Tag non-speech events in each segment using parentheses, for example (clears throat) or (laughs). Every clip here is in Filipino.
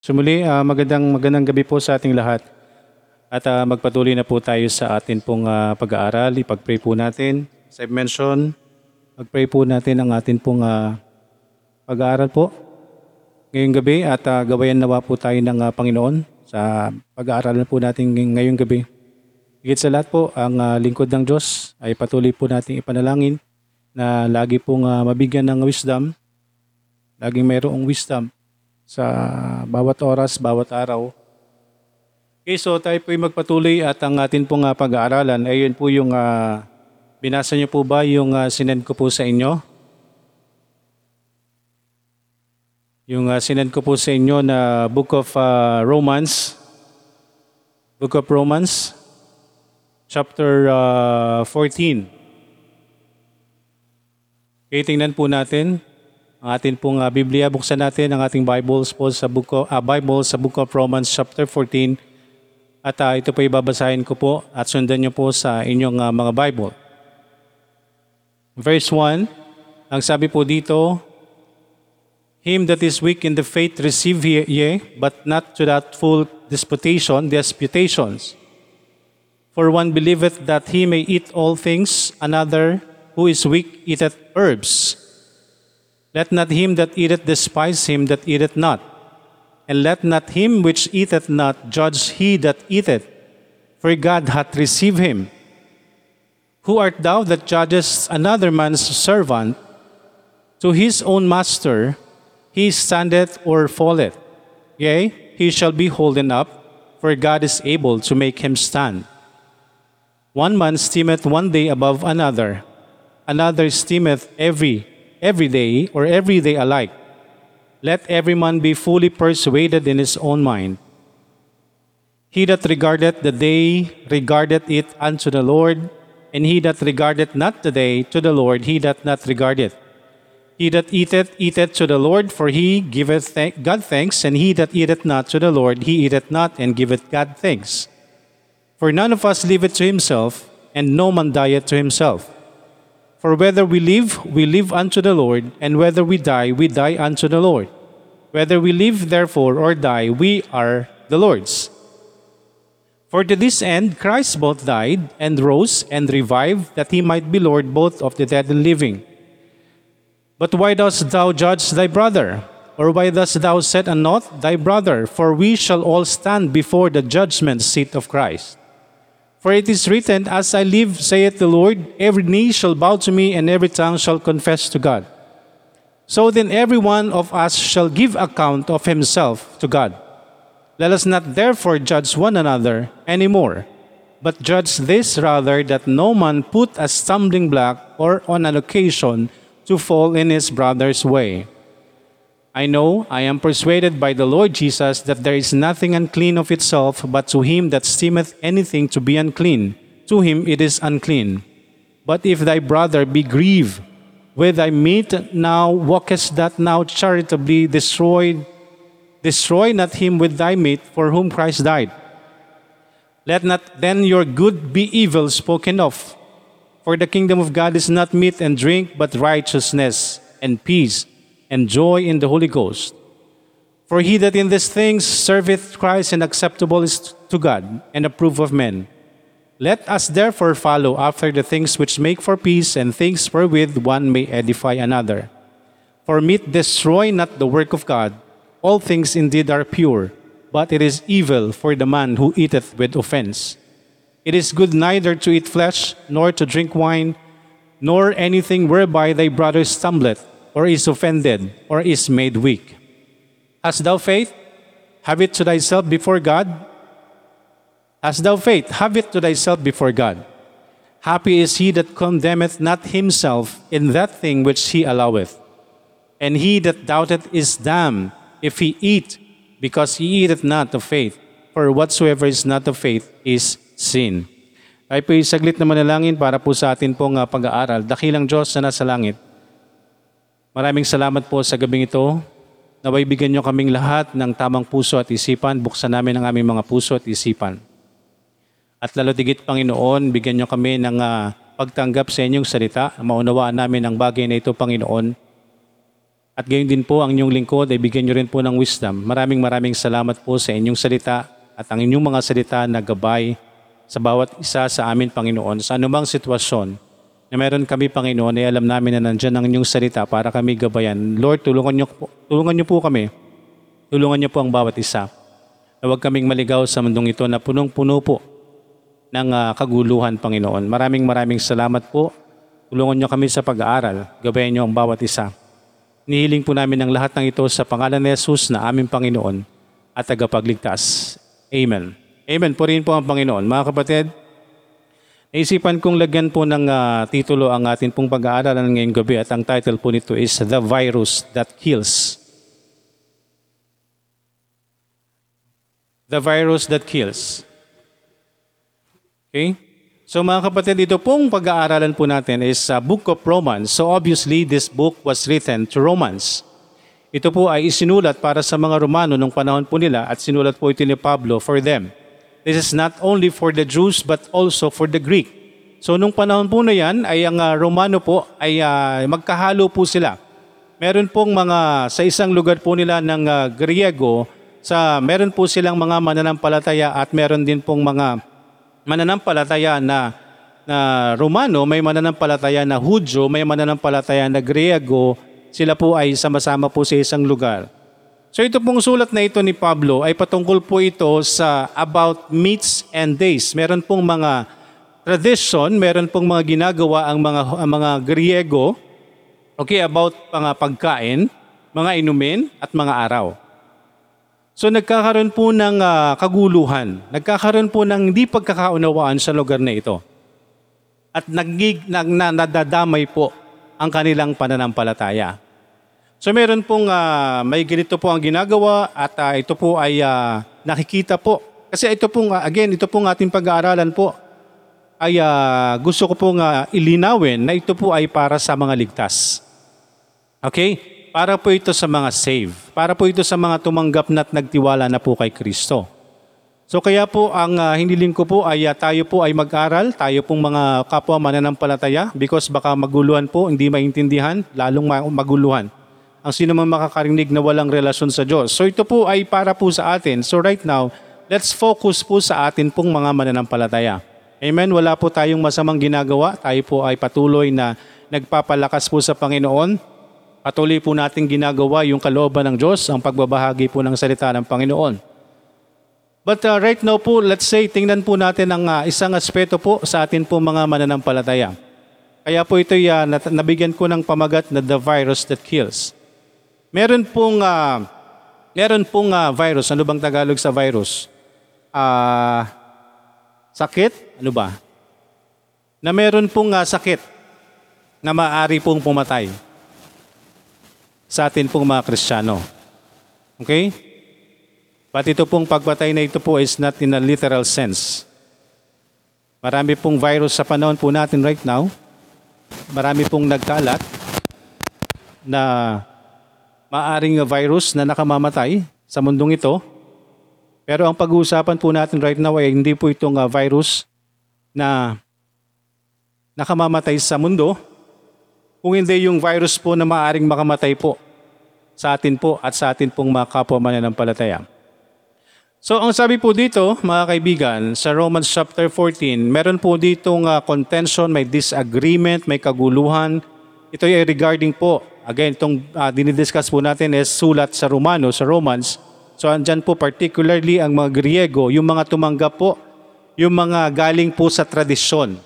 So muli, ah, magandang magandang gabi po sa ating lahat. At ah, magpatuloy na po tayo sa atin pong ah, pag-aaral. Ipag-pray po natin. As I've mentioned, mag-pray po natin ang atin pong ah, pag-aaral po ngayong gabi at ah, gawayan nawa po tayo ng ah, Panginoon sa pag-aaralan po natin ngay- ngayong gabi. Higit sa lahat po, ang ah, lingkod ng Diyos ay patuloy po nating ipanalangin na lagi pong ah, mabigyan ng wisdom, laging mayroong wisdom sa bawat oras, bawat araw. Okay, so tayo po magpatuloy at ang atin pong ah, pag-aaralan ay yun po yung ah, binasa niyo po ba yung uh, sinend ko po sa inyo? Yung uh, sinend ko po sa inyo na Book of ah, Romans, Book of Romans, chapter ah, 14. Okay, tingnan po natin ang atin pong ah, Biblia. Buksan natin ang ating Bibles po sa book of, ah, Bible sa Book of Romans chapter 14. At ah, ito po ibabasahin ko po at sundan niyo po sa inyong ah, mga Bible. Verse 1, ang sabi po dito, Him that is weak in the faith receive ye, ye, but not to that full disputation, disputations. For one believeth that he may eat all things, another who is weak eateth herbs. Let not him that eateth despise him that eateth not. And let not him which eateth not judge he that eateth, for God hath received him. Who art thou that judgest another man's servant? To his own master he standeth or falleth. Yea, he shall be holden up, for God is able to make him stand. One man esteemeth one day above another, another esteemeth every every day or every day alike. Let every man be fully persuaded in his own mind. He that regardeth the day regardeth it unto the Lord, and he that regardeth not the day to the Lord he that not regard it. He that eateth, eateth to the Lord, for he giveth God thanks, and he that eateth not to the Lord, he eateth not, and giveth God thanks. For none of us liveth to himself, and no man dieth to himself. For whether we live, we live unto the Lord, and whether we die, we die unto the Lord. Whether we live, therefore, or die, we are the Lord's. For to this end Christ both died and rose and revived, that he might be Lord both of the dead and living. But why dost thou judge thy brother? Or why dost thou set a naught thy brother? For we shall all stand before the judgment seat of Christ. For it is written, As I live, saith the Lord, every knee shall bow to me, and every tongue shall confess to God. So then every one of us shall give account of himself to God. Let us not therefore judge one another any more, but judge this rather that no man put a stumbling block or on an occasion to fall in his brother's way. I know, I am persuaded by the Lord Jesus that there is nothing unclean of itself, but to him that esteemeth anything to be unclean, to him it is unclean. But if thy brother be grieved with thy meat, now walkest that now charitably destroyed, destroy not him with thy meat for whom Christ died. Let not then your good be evil spoken of. For the kingdom of God is not meat and drink, but righteousness and peace and joy in the Holy Ghost. For he that in these things serveth Christ and acceptable is to God and approved of men. Let us therefore follow after the things which make for peace and things wherewith one may edify another. For meat destroy not the work of God. All things indeed are pure, but it is evil for the man who eateth with offense. It is good neither to eat flesh, nor to drink wine, nor anything whereby thy brother stumbleth, or is offended, or is made weak. Hast thou faith? Have it to thyself before God. Hast thou faith? Have it to thyself before God. Happy is he that condemneth not himself in that thing which he alloweth. And he that doubteth is damned if he eat, because he eateth not of faith. For whatsoever is not of faith is sin. Tayo po saglit na manalangin para po sa atin pong ah, pag-aaral. Dakilang Diyos na nasa langit. Maraming salamat po sa gabing ito. Naway bigyan niyo kaming lahat ng tamang puso at isipan. Buksan namin ang aming mga puso at isipan. At lalo tigit, Panginoon, bigyan niyo kami ng ah, pagtanggap sa inyong salita. Maunawaan namin ang bagay na ito, Panginoon. At gayon din po ang inyong lingkod ay bigyan nyo rin po ng wisdom. Maraming maraming salamat po sa inyong salita at ang inyong mga salita na gabay sa bawat isa sa amin, Panginoon, sa anumang sitwasyon na meron kami, Panginoon, ay alam namin na nandyan ang inyong salita para kami gabayan. Lord, tulungan niyo, po, tulungan niyo po kami. Tulungan niyo po ang bawat isa. Na huwag kaming maligaw sa mundong ito na punong-puno po ng ah, kaguluhan, Panginoon. Maraming maraming salamat po. Tulungan niyo kami sa pag-aaral. Gabayan niyo ang bawat isa. Nihiling po namin ang lahat ng ito sa pangalan ni Jesus na aming Panginoon at tagapagligtas. Amen. Amen. Purihin po ang Panginoon. Mga kapatid, naisipan kong lagyan po ng ah, titulo ang atin pong pag-aaralan ngayong gabi at ang title po nito is The Virus That Kills. The Virus That Kills. Okay? So mga kapatid, ito pong pag-aaralan po natin is sa Book of Romans. So obviously, this book was written to Romans. Ito po ay isinulat para sa mga Romano nung panahon po nila at sinulat po ito ni Pablo for them. This is not only for the Jews but also for the Greek. So nung panahon po na yan ay ang ah, Romano po ay ah, magkahalo po sila. Meron pong mga sa isang lugar po nila ng ah, Griego sa meron po silang mga mananampalataya at meron din pong mga mananampalataya na na Romano, may mananampalataya na Hudyo, may mananampalataya na Griego, sila po ay sama-sama po sa isang lugar. So ito pong sulat na ito ni Pablo ay patungkol po ito sa about meats and days. Meron pong mga tradition, meron pong mga ginagawa ang mga ang mga Griego okay about mga pagkain, mga inumin at mga araw. So nagkakaroon po ng ah, kaguluhan, nagkakaroon po ng hindi pagkakaunawaan sa lugar na ito. At nagig, nag, na, nadadamay po ang kanilang pananampalataya. So meron pong ah, may ganito po ang ginagawa at ah, ito po ay ah, nakikita po. Kasi ito pong, ah, again, ito pong ating pag-aaralan po ay ah, gusto ko pong ah, ilinawin na ito po ay para sa mga ligtas. Okay? Para po ito sa mga save. Para po ito sa mga tumanggap na at nagtiwala na po kay Kristo. So kaya po ang uh, hiniling ko po ay uh, tayo po ay mag-aral, tayo pong mga kapwa mananampalataya because baka maguluhan po, hindi maintindihan, lalong ma- maguluhan. Ang sino man makakarinig na walang relasyon sa Diyos. So ito po ay para po sa atin. So right now, let's focus po sa atin pong mga mananampalataya. Amen. Wala po tayong masamang ginagawa. Tayo po ay patuloy na nagpapalakas po sa Panginoon. Patuloy po natin ginagawa yung kalooban ng Diyos, ang pagbabahagi po ng salita ng Panginoon. But uh, right now po, let's say, tingnan po natin ang uh, isang aspeto po sa atin po mga mananampalataya. Kaya po ito uh, nabigyan ko ng pamagat na the virus that kills. Meron pong, uh, meron pong uh, virus. Ano bang Tagalog sa virus? Uh, sakit? Ano ba? Na meron pong uh, sakit na maaari pong pumatay sa atin pong mga Kristiyano. Okay? But ito pong pagpatay na ito po is not in a literal sense. Marami pong virus sa panahon po natin right now. Marami pong nagkalat na maaring virus na nakamamatay sa mundong ito. Pero ang pag-uusapan po natin right now ay hindi po itong uh, virus na nakamamatay sa mundo, kung hindi yung virus po na maaring makamatay po sa atin po at sa atin pong mga kapwa mananampalataya. So ang sabi po dito, mga kaibigan, sa Romans chapter 14, meron po ditong uh, contention, may disagreement, may kaguluhan. Ito ay regarding po, again, itong uh, dinidiscuss po natin is sulat sa Romano, sa Romans. So andyan po particularly ang mga Griego, yung mga tumanggap po, yung mga galing po sa tradisyon.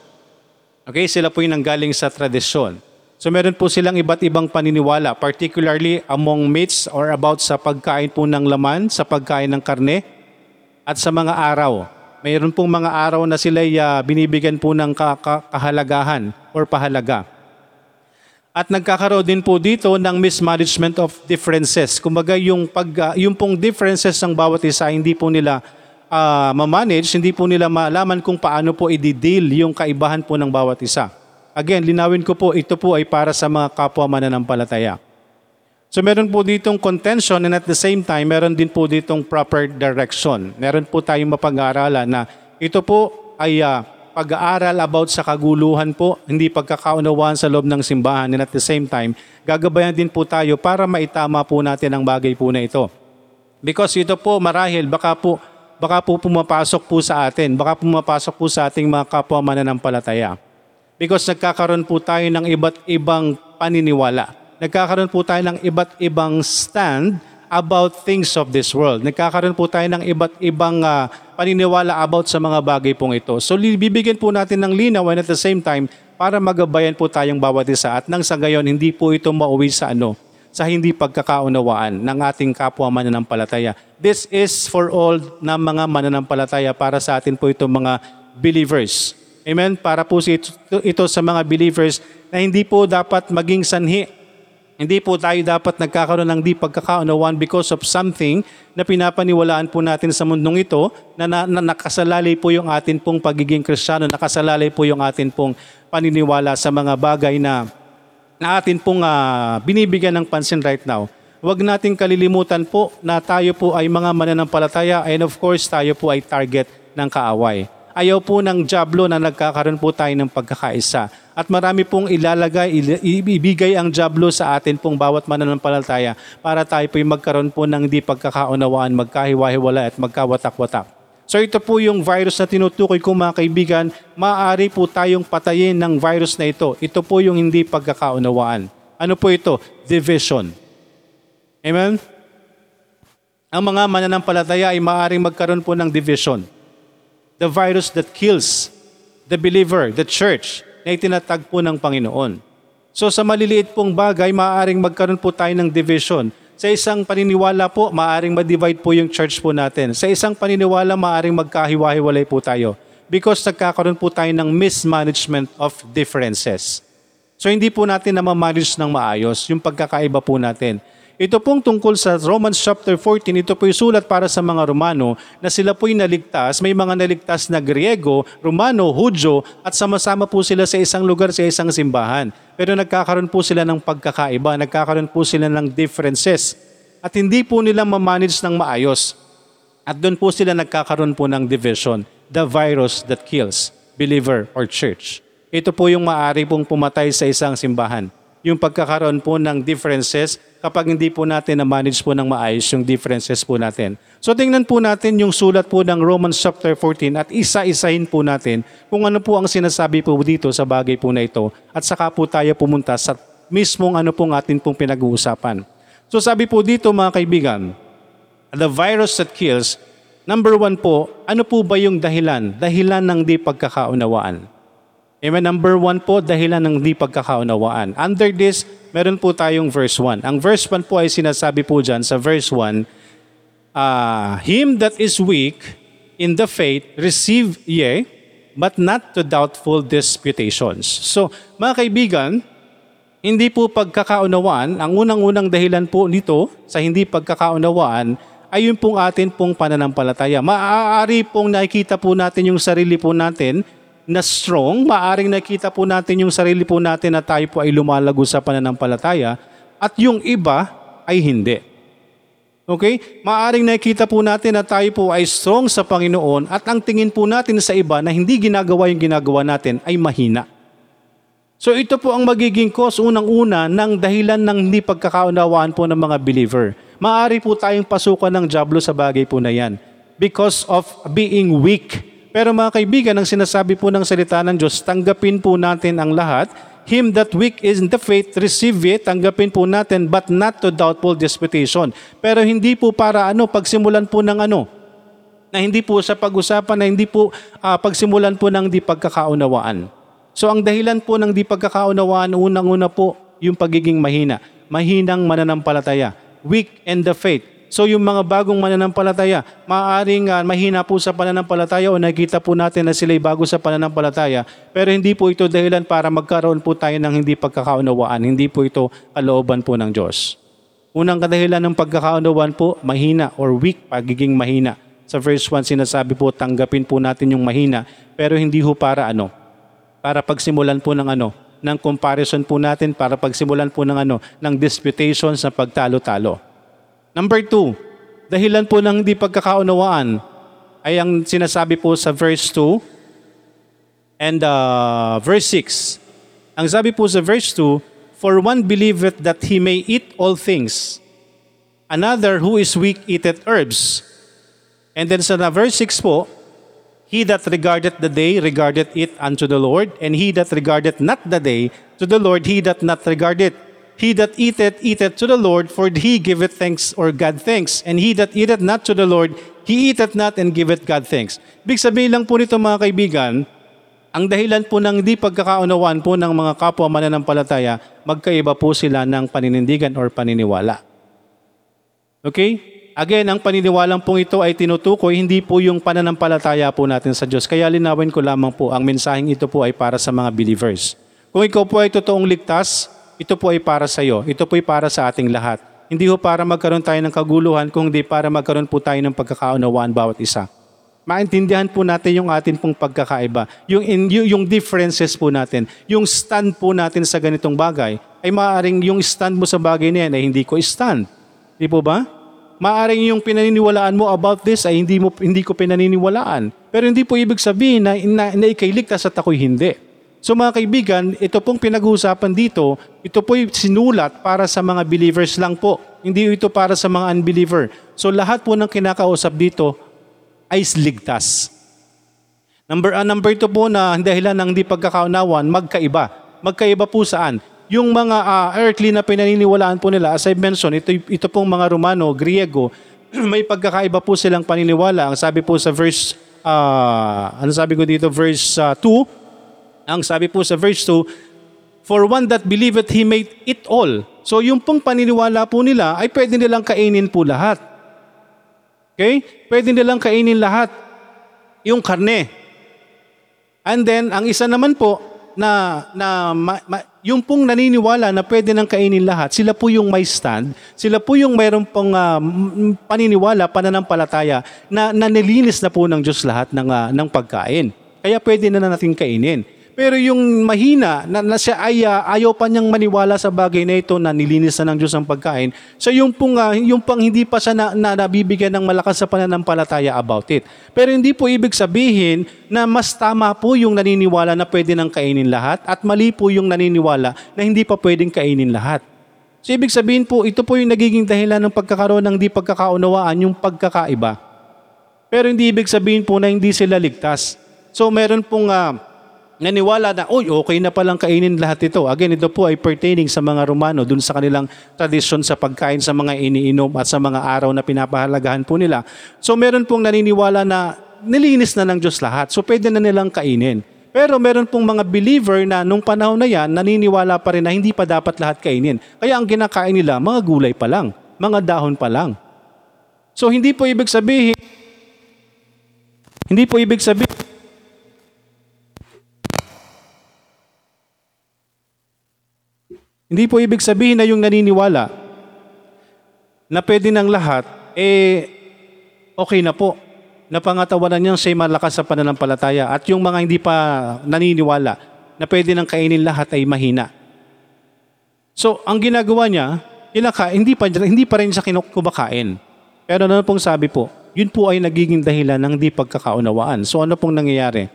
Okay, sila po yung nanggaling sa tradisyon. So meron po silang iba't ibang paniniwala, particularly among mates or about sa pagkain po ng laman, sa pagkain ng karne, at sa mga araw. Mayroon pong mga araw na sila uh, binibigyan po ng ka- ka- kahalagahan or pahalaga. At nagkakaroon din po dito ng mismanagement of differences. Kumbaga yung, pag, uh, yung pong differences ng bawat isa, hindi po nila uh, ma-manage, hindi po nila malaman kung paano po i-deal yung kaibahan po ng bawat isa. Again, linawin ko po, ito po ay para sa mga kapwa mananampalataya. So meron po ditong contention and at the same time, meron din po ditong proper direction. Meron po tayong mapag-aaralan na ito po ay uh, pag-aaral about sa kaguluhan po, hindi pagkakaunawaan sa loob ng simbahan and at the same time, gagabayan din po tayo para maitama po natin ang bagay po na ito. Because ito po marahil baka po baka po pumapasok po sa atin, baka pumapasok po sa ating mga kapwa mananampalataya. Because nagkakaroon po tayo ng iba't ibang paniniwala. Nagkakaroon po tayo ng iba't ibang stand about things of this world. Nagkakaroon po tayo ng iba't ibang ah, paniniwala about sa mga bagay pong ito. So bibigyan po natin ng linaw and at the same time para magabayan po tayong bawat isa at nang sa gayon hindi po ito mauwi sa ano sa hindi pagkakaunawaan ng ating kapwa mananampalataya. This is for all na mga mananampalataya para sa atin po itong mga believers. Amen? Para po ito, ito sa mga believers na hindi po dapat maging sanhi hindi po tayo dapat nagkakaroon ng di pagkakaunawaan because of something na pinapaniwalaan po natin sa mundong ito na, na, na nakasalalay po yung atin pong pagiging kristyano, nakasalalay po yung atin pong paniniwala sa mga bagay na, na atin pong ah, binibigyan ng pansin right now. Huwag nating kalilimutan po na tayo po ay mga mananampalataya and of course tayo po ay target ng kaaway. Ayaw po ng jablo na nagkakaroon po tayo ng pagkakaisa. At marami pong ilalagay, ibigay ang jablo sa atin pong bawat mananampalataya para tayo po'y magkaroon po ng di pagkakaunawaan, magkahiwa-hiwala at magkawatak-watak. So ito po yung virus na tinutukoy ko mga kaibigan, maaari po tayong patayin ng virus na ito. Ito po yung hindi pagkakaunawaan. Ano po ito? Division. Amen? Ang mga mananampalataya ay maaaring magkaroon po ng division the virus that kills the believer, the church, na itinatag po ng Panginoon. So sa maliliit pong bagay, maaaring magkaroon po tayo ng division. Sa isang paniniwala po, maaaring ma-divide po yung church po natin. Sa isang paniniwala, maaaring magkahiwa-hiwalay po tayo. Because nagkakaroon po tayo ng mismanagement of differences. So hindi po natin na ma-manage ng maayos yung pagkakaiba po natin. Ito pong tungkol sa Romans chapter 14, ito po'y sulat para sa mga Romano na sila po'y naligtas. May mga naligtas na Griego, Romano, Hudyo at sama-sama po sila sa isang lugar, sa isang simbahan. Pero nagkakaroon po sila ng pagkakaiba, nagkakaroon po sila ng differences. At hindi po nila ma-manage ng maayos. At doon po sila nagkakaroon po ng division, the virus that kills believer or church. Ito po yung maari pong pumatay sa isang simbahan. Yung pagkakaroon po ng differences kapag hindi po natin na-manage po ng maayos yung differences po natin. So tingnan po natin yung sulat po ng Romans chapter 14 at isa-isahin po natin kung ano po ang sinasabi po dito sa bagay po na ito at saka po tayo pumunta sa mismong ano pong atin pong pinag-uusapan. So sabi po dito mga kaibigan, the virus that kills, number one po, ano po ba yung dahilan? Dahilan ng di pagkakaunawaan. Amen. Number one po, dahilan ng di pagkakaunawaan. Under this, meron po tayong verse 1. Ang verse 1 po ay sinasabi po dyan sa verse 1, ah, Him that is weak in the faith, receive ye, but not to doubtful disputations. So, mga kaibigan, hindi po pagkakaunawaan, ang unang-unang dahilan po nito sa hindi pagkakaunawaan ay yung pong atin pong pananampalataya. Maaari pong nakikita po natin yung sarili po natin na strong, maaring nakita po natin yung sarili po natin na tayo po ay lumalago sa pananampalataya at yung iba ay hindi. Okay? Maaring nakita po natin na tayo po ay strong sa Panginoon at ang tingin po natin sa iba na hindi ginagawa yung ginagawa natin ay mahina. So ito po ang magiging cause unang-una ng dahilan ng hindi pagkakaunawaan po ng mga believer. Maaari po tayong pasukan ng jablo sa bagay po na yan because of being weak. Pero mga kaibigan, ang sinasabi po ng salita ng Diyos, tanggapin po natin ang lahat. Him that weak is in the faith, receive it, tanggapin po natin, but not to doubtful disputation. Pero hindi po para ano, pagsimulan po ng ano, na hindi po sa pag-usapan, na hindi po ah, pagsimulan po ng di pagkakaunawaan. So ang dahilan po ng di pagkakaunawaan, unang-una po, yung pagiging mahina. Mahinang mananampalataya. Weak in the faith. So yung mga bagong mananampalataya, maaaring ah, mahina po sa pananampalataya o nakita po natin na sila'y bago sa pananampalataya, pero hindi po ito dahilan para magkaroon po tayo ng hindi pagkakaunawaan. Hindi po ito kalooban po ng Diyos. Unang kadahilan ng pagkakaunawaan po, mahina or weak, pagiging mahina. Sa verse 1 sinasabi po, tanggapin po natin yung mahina, pero hindi ho para ano, para pagsimulan po ng ano, ng comparison po natin, para pagsimulan po ng ano, ng disputations na pagtalo-talo. Number two, dahilan po ng hindi pagkakaunawaan ay ang sinasabi po sa verse 2, and uh, verse 6. Ang sabi po sa verse 2, For one believeth that he may eat all things, another who is weak eateth herbs. And then sa verse 6 po, He that regardeth the day regardeth it unto the Lord, and he that regardeth not the day to the Lord, he that not regardeth. He that eateth, eateth to the Lord, for he giveth thanks or God thanks. And he that eateth not to the Lord, he eateth not and giveth God thanks. Big sabihin lang po nito mga kaibigan, ang dahilan po ng di pagkakaunawaan po ng mga kapwa mananampalataya, magkaiba po sila ng paninindigan or paniniwala. Okay? Again, ang paniniwalang pong ito ay tinutukoy, hindi po yung pananampalataya po natin sa Diyos. Kaya linawin ko lamang po, ang mensaheng ito po ay para sa mga believers. Kung ikaw po ay totoong ligtas, ito po ay para sa iyo. Ito po ay para sa ating lahat. Hindi ho para magkaroon tayo ng kaguluhan, kundi para magkaroon po tayo ng pagkakaunawaan bawat isa. Maintindihan po natin yung atin pong pagkakaiba, yung, in, yung, differences po natin, yung stand po natin sa ganitong bagay, ay maaaring yung stand mo sa bagay na yan ay hindi ko stand. Di po ba? Maaring yung pinaniniwalaan mo about this ay hindi mo hindi ko pinaniniwalaan. Pero hindi po ibig sabihin na, na, na ikay at ako'y hindi. So mga kaibigan, ito pong pinag-uusapan dito, ito po'y sinulat para sa mga believers lang po. Hindi ito para sa mga unbeliever. So lahat po ng kinakausap dito ay ligtas. Number, uh, number two po na dahilan ng hindi pagkakaunawan, magkaiba. Magkaiba po saan? yung mga uh, earthly na pinaniniwalaan po nila, as I mentioned, ito, ito pong mga Romano, Griego, (clears throat) may pagkakaiba po silang paniniwala. Ang sabi po sa verse, uh, ano sabi ko dito, verse uh, 2, ang sabi po sa verse 2, For one that believeth he made it all. So yung pong paniniwala po nila ay pwede nilang kainin po lahat. Okay? Pwede nilang kainin lahat. Yung karne. And then, ang isa naman po, na, na ma, ma, yung pong naniniwala na pwede nang kainin lahat, sila po yung may stand, sila po yung mayroon pong uh, paniniwala, pananampalataya na nanilinis na po ng Diyos lahat ng, uh, ng pagkain. Kaya pwede na natin kainin. Pero yung mahina, na, na siya ay uh, ayaw pa niyang maniwala sa bagay na ito na nilinis na ng Diyos ang pagkain. So yung pong, uh, yung pang hindi pa siya na, na nabibigyan ng malakas sa pananampalataya about it. Pero hindi po ibig sabihin na mas tama po yung naniniwala na pwede nang kainin lahat at mali po yung naniniwala na hindi pa pwedeng kainin lahat. So ibig sabihin po, ito po yung nagiging dahilan ng pagkakaroon ng di pagkakaunawaan, yung pagkakaiba. Pero hindi ibig sabihin po na hindi sila ligtas. So meron pong uh, naniwala na, uy, okay na palang kainin lahat ito. Again, ito po ay pertaining sa mga Romano dun sa kanilang tradisyon sa pagkain sa mga iniinom at sa mga araw na pinapahalagahan po nila. So meron pong naniniwala na nilinis na ng Diyos lahat. So pwede na nilang kainin. Pero meron pong mga believer na nung panahon na yan, naniniwala pa rin na hindi pa dapat lahat kainin. Kaya ang kinakain nila, mga gulay pa lang, mga dahon pa lang. So hindi po ibig sabihin, hindi po ibig sabihin Hindi po ibig sabihin na yung naniniwala na pwede ng lahat, eh okay na po. Napangatawanan niyang siya malakas sa pananampalataya at yung mga hindi pa naniniwala na pwede nang kainin lahat ay mahina. So, ang ginagawa niya, kinaka, hindi pa, hindi pa rin siya kumakain. Pero ano pong sabi po, yun po ay nagiging dahilan ng di pagkakaunawaan. So ano pong nangyayari?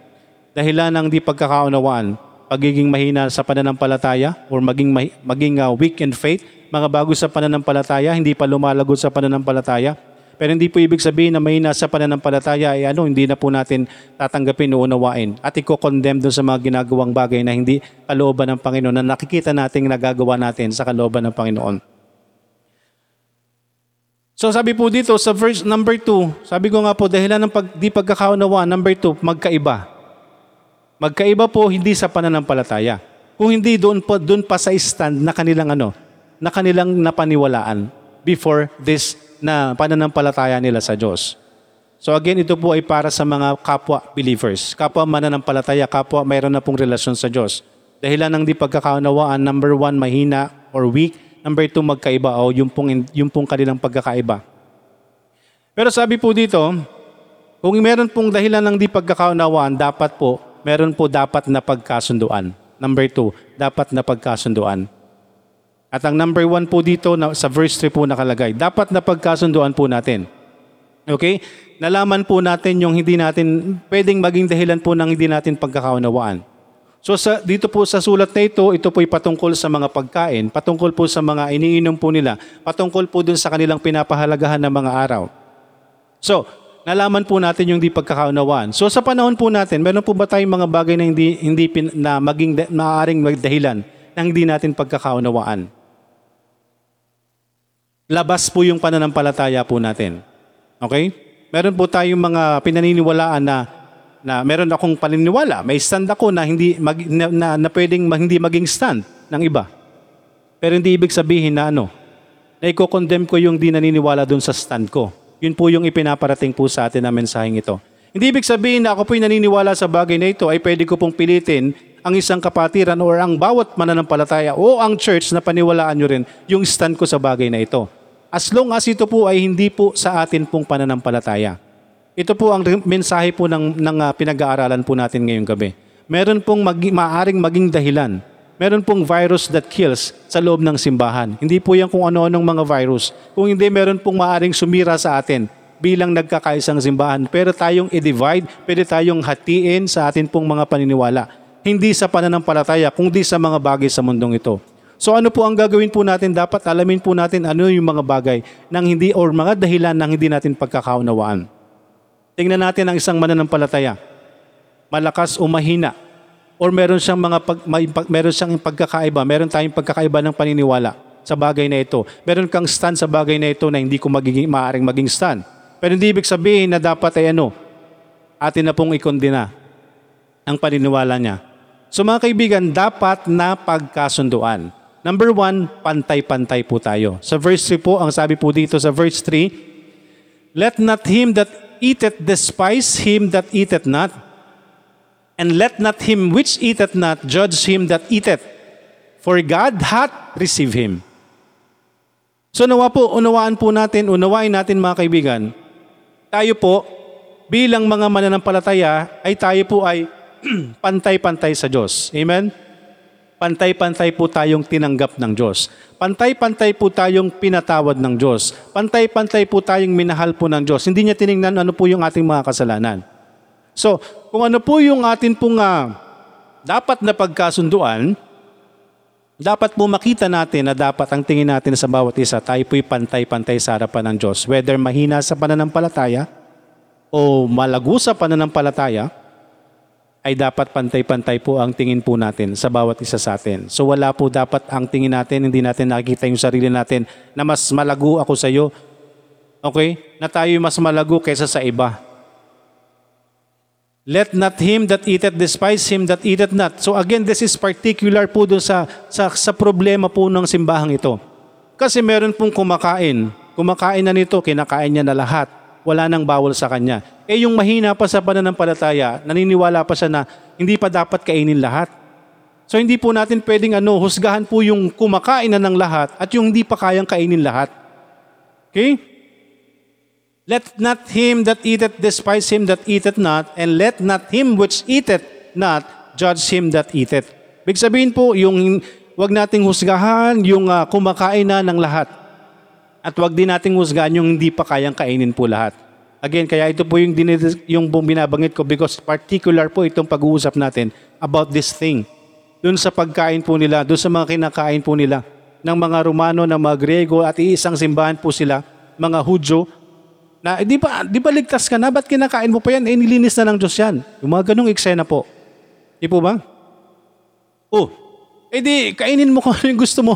Dahilan ng di pagkakaunawaan, pagiging mahina sa pananampalataya or maging, maging uh, weak in faith, mga bago sa pananampalataya, hindi pa lumalagot sa pananampalataya. Pero hindi po ibig sabihin na mahina sa pananampalataya ay ano, hindi na po natin tatanggapin o unawain at i-condemn doon sa mga ginagawang bagay na hindi kalooban ng Panginoon na nakikita nating nagagawa natin sa kalooban ng Panginoon. So sabi po dito sa verse number 2, sabi ko nga po dahilan ng pag, di pagkakaunawa, number 2, magkaiba. Magkaiba po hindi sa pananampalataya. Kung hindi doon pa doon pa sa stand na kanilang ano, na kanilang napaniwalaan before this na pananampalataya nila sa Diyos. So again, ito po ay para sa mga kapwa believers, kapwa mananampalataya, kapwa mayroon na pong relasyon sa Diyos. Dahilan ng di pagkakaunawaan, number one, mahina or weak. Number two, magkaiba o yung pong, yung pong kanilang pagkakaiba. Pero sabi po dito, kung meron pong dahilan ng di pagkakaunawaan, dapat po meron po dapat na pagkasunduan. Number two, dapat na pagkasunduan. At ang number one po dito na, sa verse 3 po nakalagay, dapat na pagkasunduan po natin. Okay? nalaman po natin yung hindi natin, pwedeng maging dahilan po ng hindi natin pagkakaunawaan. So sa, dito po sa sulat na ito, ito po'y patungkol sa mga pagkain, patungkol po sa mga iniinom po nila, patungkol po dun sa kanilang pinapahalagahan ng mga araw. So, nalaman po natin yung di pagkakaunawaan. So sa panahon po natin, meron po ba tayong mga bagay na hindi hindi pin, na maging maaaring magdahilan ng hindi natin pagkakaunawaan? Labas po yung pananampalataya po natin. Okay? Meron po tayong mga pinaniniwalaan na na meron akong paniniwala, may stand ako na hindi mag, na, na, na pwedeng hindi maging stand ng iba. Pero hindi ibig sabihin na ano, na i-condemn ko yung di naniniwala dun sa stand ko. Yun po yung ipinaparating po sa atin na mensaheng ito. Hindi ibig sabihin na ako po'y naniniwala sa bagay na ito ay pwede ko pong pilitin ang isang kapatiran or ang bawat mananampalataya o ang church na paniwalaan nyo rin yung stand ko sa bagay na ito. As long as ito po ay hindi po sa atin pong pananampalataya. Ito po ang mensahe po ng, ng ah, pinag-aaralan po natin ngayong gabi. Meron pong mag, maaring maging dahilan meron pong virus that kills sa loob ng simbahan. Hindi po yan kung ano-anong mga virus. Kung hindi, meron pong maaring sumira sa atin bilang nagkakaisang simbahan. Pero tayong i-divide, pwede tayong hatiin sa atin pong mga paniniwala. Hindi sa pananampalataya, kundi sa mga bagay sa mundong ito. So ano po ang gagawin po natin? Dapat alamin po natin ano yung mga bagay nang hindi or mga dahilan nang hindi natin pagkakaunawaan. Tingnan natin ang isang mananampalataya. Malakas o mahina or meron siyang mga pag, may, meron siyang pagkakaiba, meron tayong pagkakaiba ng paniniwala sa bagay na ito. Meron kang stand sa bagay na ito na hindi ko magiging, maaaring maging stand. Pero hindi ibig sabihin na dapat ay ano, atin na pong ikondina ang paniniwala niya. So mga kaibigan, dapat na pagkasunduan. Number one, pantay-pantay po tayo. Sa verse 3 po, ang sabi po dito sa verse 3, Let not him that eateth despise him that eateth not, and let not him which eateth not judge him that eateth, for God hath received him. So nawa po, unawaan po natin, unawain natin mga kaibigan, tayo po, bilang mga mananampalataya, ay tayo po ay (clears throat) pantay-pantay sa Diyos. Amen? Pantay-pantay po tayong tinanggap ng Diyos. Pantay-pantay po tayong pinatawad ng Diyos. Pantay-pantay po tayong minahal po ng Diyos. Hindi niya tiningnan ano po yung ating mga kasalanan. So, kung ano po yung atin pong ah, dapat na pagkasunduan, dapat po makita natin na dapat ang tingin natin sa bawat isa, tayo po'y pantay-pantay sa harapan ng Diyos. Whether mahina sa pananampalataya o malago sa pananampalataya, ay dapat pantay-pantay po ang tingin po natin sa bawat isa sa atin. So wala po dapat ang tingin natin, hindi natin nakikita yung sarili natin na mas malago ako sa iyo. Okay? Na tayo mas malago kaysa sa iba. Let not him that eateth despise him that eateth not. So again, this is particular po dun sa, sa, sa problema po ng simbahang ito. Kasi meron pong kumakain. Kumakain na nito, kinakain niya na lahat. Wala nang bawal sa kanya. Eh yung mahina pa sa pananampalataya, naniniwala pa siya na hindi pa dapat kainin lahat. So hindi po natin pwedeng ano, husgahan po yung kumakain na ng lahat at yung hindi pa kayang kainin lahat. Okay? Let not him that eateth despise him that eateth not, and let not him which eateth not judge him that eateth. Big sabihin po, yung wag nating husgahan yung ah, kumakain na ng lahat. At wag din nating husgahan yung hindi pa kayang kainin po lahat. Again, kaya ito po yung, dinid- yung binabangit ko because particular po itong pag-uusap natin about this thing. Doon sa pagkain po nila, doon sa mga kinakain po nila ng mga Romano, ng mga Grego at iisang simbahan po sila, mga Hudyo, na eh, di ba, di ba ligtas ka na? Ba't kinakain mo pa yan? Eh, nilinis na ng Diyos yan. Yung mga ganong eksena po. Di po ba? Oh, eh di, kainin mo (laughs) kung ano yung gusto mo.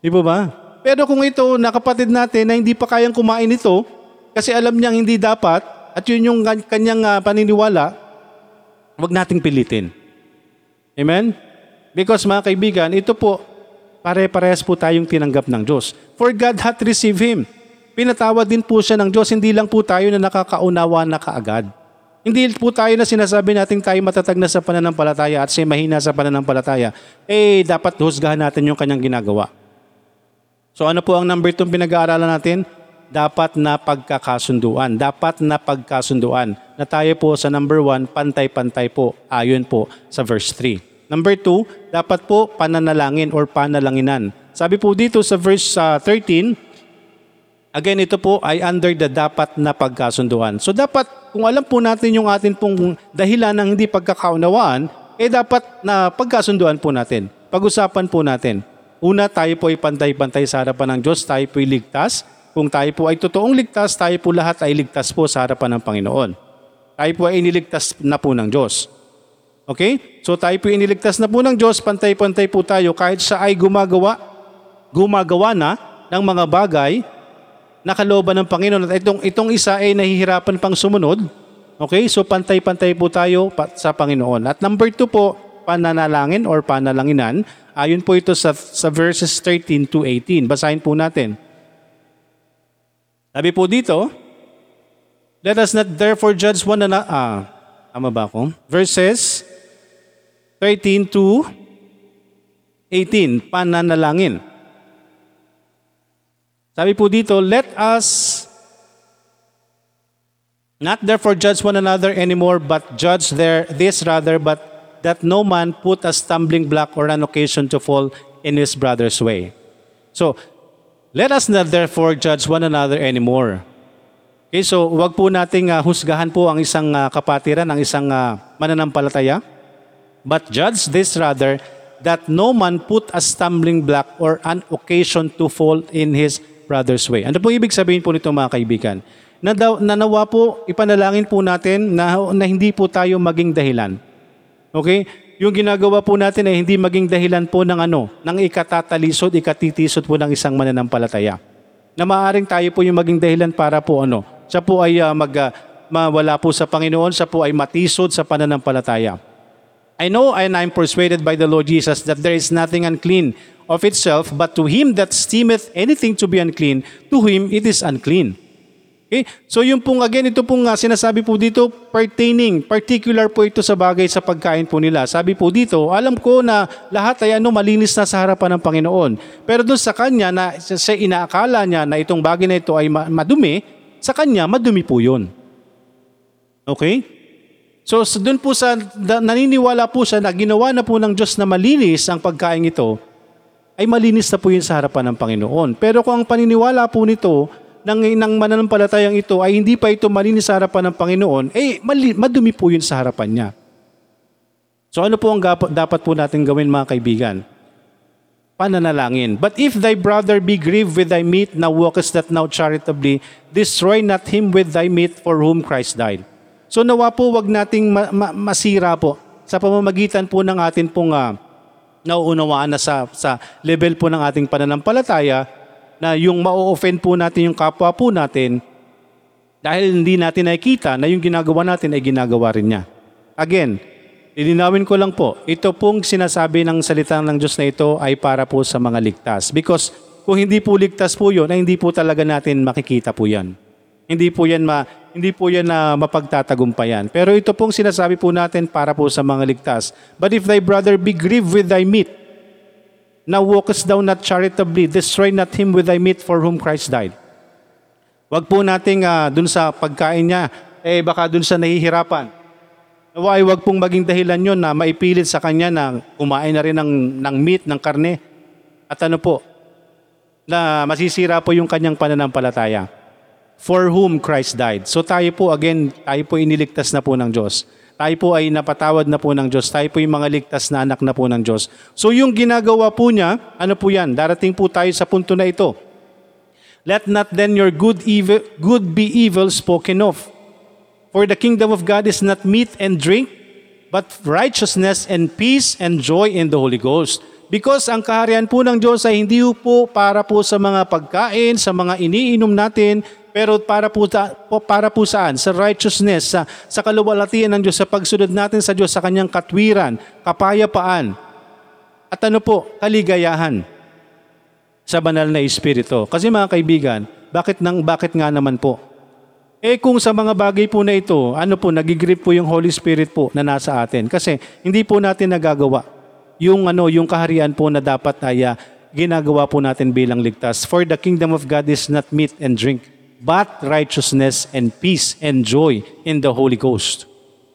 Di po ba? Pero kung ito, nakapatid natin na hindi pa kayang kumain ito, kasi alam niyang hindi dapat, at yun yung kan- kanyang ah, paniniwala, wag nating pilitin. Amen? Because mga kaibigan, ito po, pare-parehas po tayong tinanggap ng Diyos. For God hath received Him. Pinatawad din po siya ng Diyos, hindi lang po tayo na nakakaunawa na kaagad. Hindi po tayo na sinasabi natin tayo matatag na sa pananampalataya at siya mahina sa pananampalataya. Eh, dapat husgahan natin yung kanyang ginagawa. So ano po ang number 2 pinag-aaralan natin? Dapat na pagkakasunduan. Dapat na pagkasunduan. Na tayo po sa number 1, pantay-pantay po. Ayon po sa verse 3. Number 2, dapat po pananalangin or panalanginan. Sabi po dito sa verse uh, 13, Again, ito po ay under the dapat na pagkasunduan. So dapat, kung alam po natin yung atin pong dahilan ng hindi pagkakaunawaan, eh dapat na pagkasunduan po natin. Pag-usapan po natin. Una, tayo po ay pantay-pantay sa harapan ng Diyos, tayo po ay ligtas. Kung tayo po ay totoong ligtas, tayo po lahat ay ligtas po sa harapan ng Panginoon. Tayo po ay iniligtas na po ng Diyos. Okay? So tayo po iniligtas na po ng Diyos, pantay-pantay po tayo kahit siya ay gumagawa, gumagawa na ng mga bagay na kalooban ng Panginoon. At itong, itong isa ay nahihirapan pang sumunod. Okay? So pantay-pantay po tayo sa Panginoon. At number two po, pananalangin or panalanginan. Ayon po ito sa, sa verses 13 to 18. Basahin po natin. Sabi po dito, Let us not therefore judge one another. Ah, tama ba ako? Verses 13 to 18, pananalangin. Sabi po dito, let us not therefore judge one another anymore, but judge their, this rather, but that no man put a stumbling block or an occasion to fall in his brother's way. So, let us not therefore judge one another anymore. Okay, so wag po nating ah, husgahan po ang isang ah, kapatiran, ang isang ah, mananampalataya. But judge this rather, that no man put a stumbling block or an occasion to fall in his brother's way. Ano po ibig sabihin po nito mga kaibigan? Na daw, po, ipanalangin po natin na, na hindi po tayo maging dahilan. Okay? Yung ginagawa po natin ay hindi maging dahilan po ng ano, ng ikatatalisod, ikatitisod po ng isang mananampalataya. Na maaring tayo po yung maging dahilan para po ano, siya po ay ah, mag, ah, mawala po sa Panginoon, siya po ay matisod sa pananampalataya. I know and I'm persuaded by the Lord Jesus that there is nothing unclean of itself, but to him that steameth anything to be unclean, to him it is unclean. Okay? So yung pong again, ito pong ah, sinasabi po dito, pertaining, particular po ito sa bagay sa pagkain po nila. Sabi po dito, alam ko na lahat ay ano, malinis na sa harapan ng Panginoon. Pero doon sa kanya, na, sa, inaakala niya na itong bagay na ito ay ma- madumi, sa kanya, madumi po yun. Okay? So sa- doon po sa da- naniniwala po siya na ginawa na po ng Diyos na malinis ang pagkain ito, ay malinis na po yun sa harapan ng Panginoon. Pero kung ang paniniwala po nito ng, ng mananampalatayang ito ay hindi pa ito malinis sa harapan ng Panginoon, eh mali, madumi po yun sa harapan niya. So ano po ang dapat po natin gawin mga kaibigan? Pananalangin. But if thy brother be grieved with thy meat, now walkest that now charitably, destroy not him with thy meat for whom Christ died. So nawa po wag nating ma- ma- masira po sa pamamagitan po ng atin pong ah, nauunawaan na sa, sa level po ng ating pananampalataya na yung ma-offend po natin yung kapwa po natin dahil hindi natin nakikita na yung ginagawa natin ay ginagawa rin niya. Again, lilinawin ko lang po, ito pong sinasabi ng salita ng Diyos na ito ay para po sa mga ligtas. Because kung hindi po ligtas po yun, ay hindi po talaga natin makikita po yan. Hindi po yan ma, hindi po yan na mapagtatagumpayan. Pero ito pong sinasabi po natin para po sa mga ligtas. But if thy brother be grieved with thy meat, now walkest thou not charitably, destroy not him with thy meat for whom Christ died. Wag po nating ah, dun sa pagkain niya, eh baka dun sa nahihirapan. Nawa ay wag pong maging dahilan yon na maipilit sa kanya na kumain na rin ng, ng meat, ng karne. At ano po, na masisira po yung kanyang pananampalataya. For whom Christ died. So tayo po, again, tayo po iniligtas na po ng Diyos. Tayo po ay napatawad na po ng Diyos. Tayo po yung mga ligtas na anak na po ng Diyos. So yung ginagawa po niya, ano po yan? Darating po tayo sa punto na ito. Let not then your good, evil, good be evil spoken of. For the kingdom of God is not meat and drink, but righteousness and peace and joy in the Holy Ghost. Because ang kaharian po ng Diyos ay hindi po para po sa mga pagkain, sa mga iniinom natin, pero para po, para po saan? Sa righteousness, sa, sa kaluwalhatian ng Diyos, sa pagsunod natin sa Diyos, sa kanyang katwiran, kapayapaan, at ano po, kaligayahan sa banal na espiritu. Kasi mga kaibigan, bakit nang bakit nga naman po? Eh kung sa mga bagay po na ito, ano po, nagigrip po yung Holy Spirit po na nasa atin. Kasi hindi po natin nagagawa yung ano, yung kaharian po na dapat ay ah, ginagawa po natin bilang ligtas. For the kingdom of God is not meat and drink, but righteousness and peace and joy in the Holy Ghost.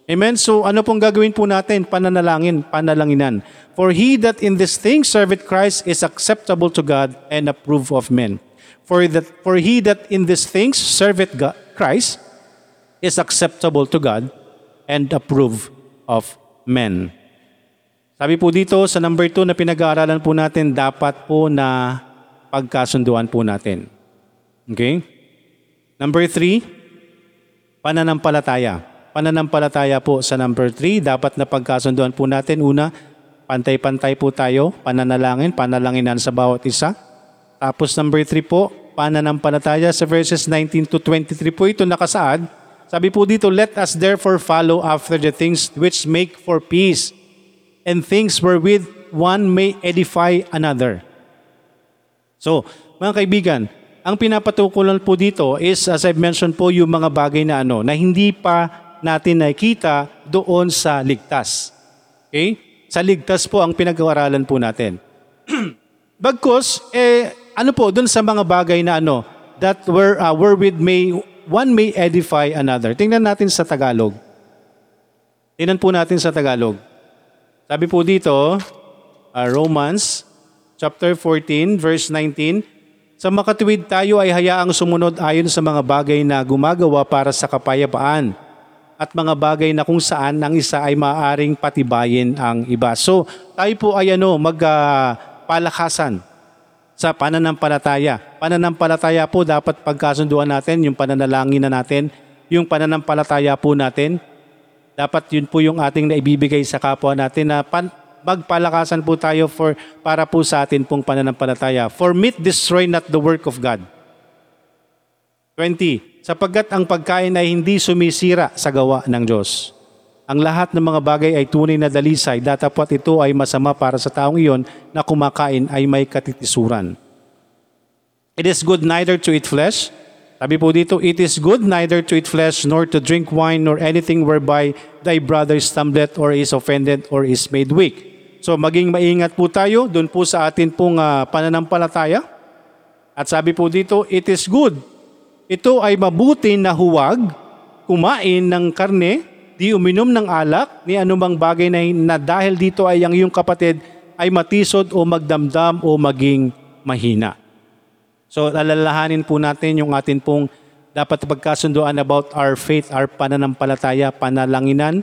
Amen? So ano pong gagawin po natin? Pananalangin, panalanginan. For he that in this thing serveth Christ is acceptable to God and approved of men. For, that, for he that in these things serveth God, Christ is acceptable to God and approved of men. Sabi po dito sa number 2 na pinag-aaralan po natin, dapat po na pagkasunduan po natin. Okay? Number 3, pananampalataya. Pananampalataya po sa number 3, dapat na pagkasunduan po natin. Una, pantay-pantay po tayo, pananalangin, panalanginan sa bawat isa. Tapos number 3 po, pananampalataya sa verses 19 to 23 po ito nakasaad. Sabi po dito, let us therefore follow after the things which make for peace and things wherewith one may edify another. So, mga kaibigan, ang pinapatukulan po dito is, as I've mentioned po, yung mga bagay na ano, na hindi pa natin nakikita doon sa ligtas. Okay? Sa ligtas po ang pinag-aaralan po natin. (clears throat) Bagkus, eh, ano po, doon sa mga bagay na ano, that were, uh, wherewith may, one may edify another. Tingnan natin sa Tagalog. Tingnan po natin sa Tagalog. Sabi po dito, uh, Romans chapter 14, verse 19, Sa makatuwid tayo ay hayaang sumunod ayon sa mga bagay na gumagawa para sa kapayapaan at mga bagay na kung saan ang isa ay maaaring patibayin ang iba. So, tayo po ay ano, magpalakasan sa pananampalataya. Pananampalataya po dapat pagkasunduan natin, yung pananalangin na natin, yung pananampalataya po natin, dapat yun po yung ating naibibigay sa kapwa natin na pan, magpalakasan po tayo for, para po sa atin pong pananampalataya. For meat destroy not the work of God. 20. Sapagkat ang pagkain ay hindi sumisira sa gawa ng Diyos. Ang lahat ng mga bagay ay tunay na dalisay, datapwat ito ay masama para sa taong iyon na kumakain ay may katitisuran. It is good neither to eat flesh. Sabi po dito, it is good neither to eat flesh nor to drink wine nor anything whereby thy brother stumbleth or is offended or is made weak. So maging maingat po tayo doon po sa atin pong uh, pananampalataya. At sabi po dito, it is good. Ito ay mabuti na huwag kumain ng karne, di uminom ng alak, ni anumang bagay na, na dahil dito ay ang iyong kapatid ay matisod o magdamdam o maging mahina. So alalahanin po natin yung atin pong dapat pagkasunduan about our faith, our pananampalataya, panalanginan.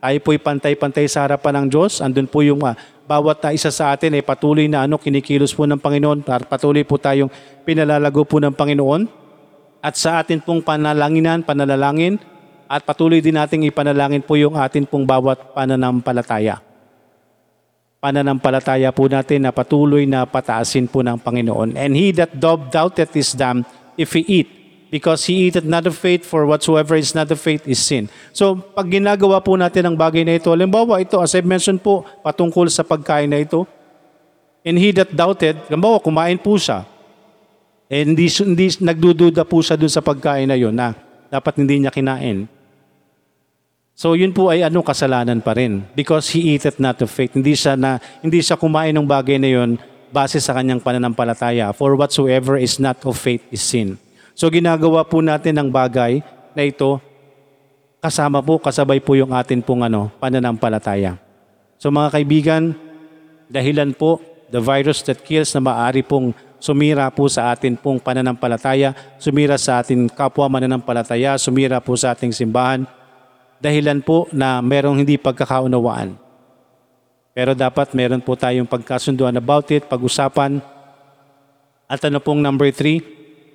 Tayo po'y pantay-pantay sa harapan ng Diyos. Andun po yung uh, bawat na isa sa atin ay patuloy na ano, kinikilos po ng Panginoon. Patuloy po tayong pinalalago po ng Panginoon. At sa atin pong panalanginan, panalalangin, at patuloy din nating ipanalangin po yung atin pong bawat pananampalataya pananampalataya po natin na patuloy na pataasin po ng Panginoon. And he that doubted is damned if he eat, because he eateth not of faith, for whatsoever is not of faith is sin. So, pag ginagawa po natin ang bagay na ito, halimbawa ito, as I mentioned po, patungkol sa pagkain na ito, and he that doubted, halimbawa kumain po siya, eh, hindi, hindi nagdududa po siya dun sa pagkain na yun na dapat hindi niya kinain. So yun po ay ano kasalanan pa rin because he eateth not of faith. Hindi siya na hindi siya kumain ng bagay na yun base sa kanyang pananampalataya. For whatsoever is not of faith is sin. So ginagawa po natin ang bagay na ito kasama po kasabay po yung atin pong ano pananampalataya. So mga kaibigan, dahilan po the virus that kills na maari pong sumira po sa atin pong pananampalataya, sumira sa ating kapwa mananampalataya, sumira po sa ating simbahan, dahilan po na merong hindi pagkakaunawaan. Pero dapat meron po tayong pagkasunduan about it, pag-usapan. At ano pong number three,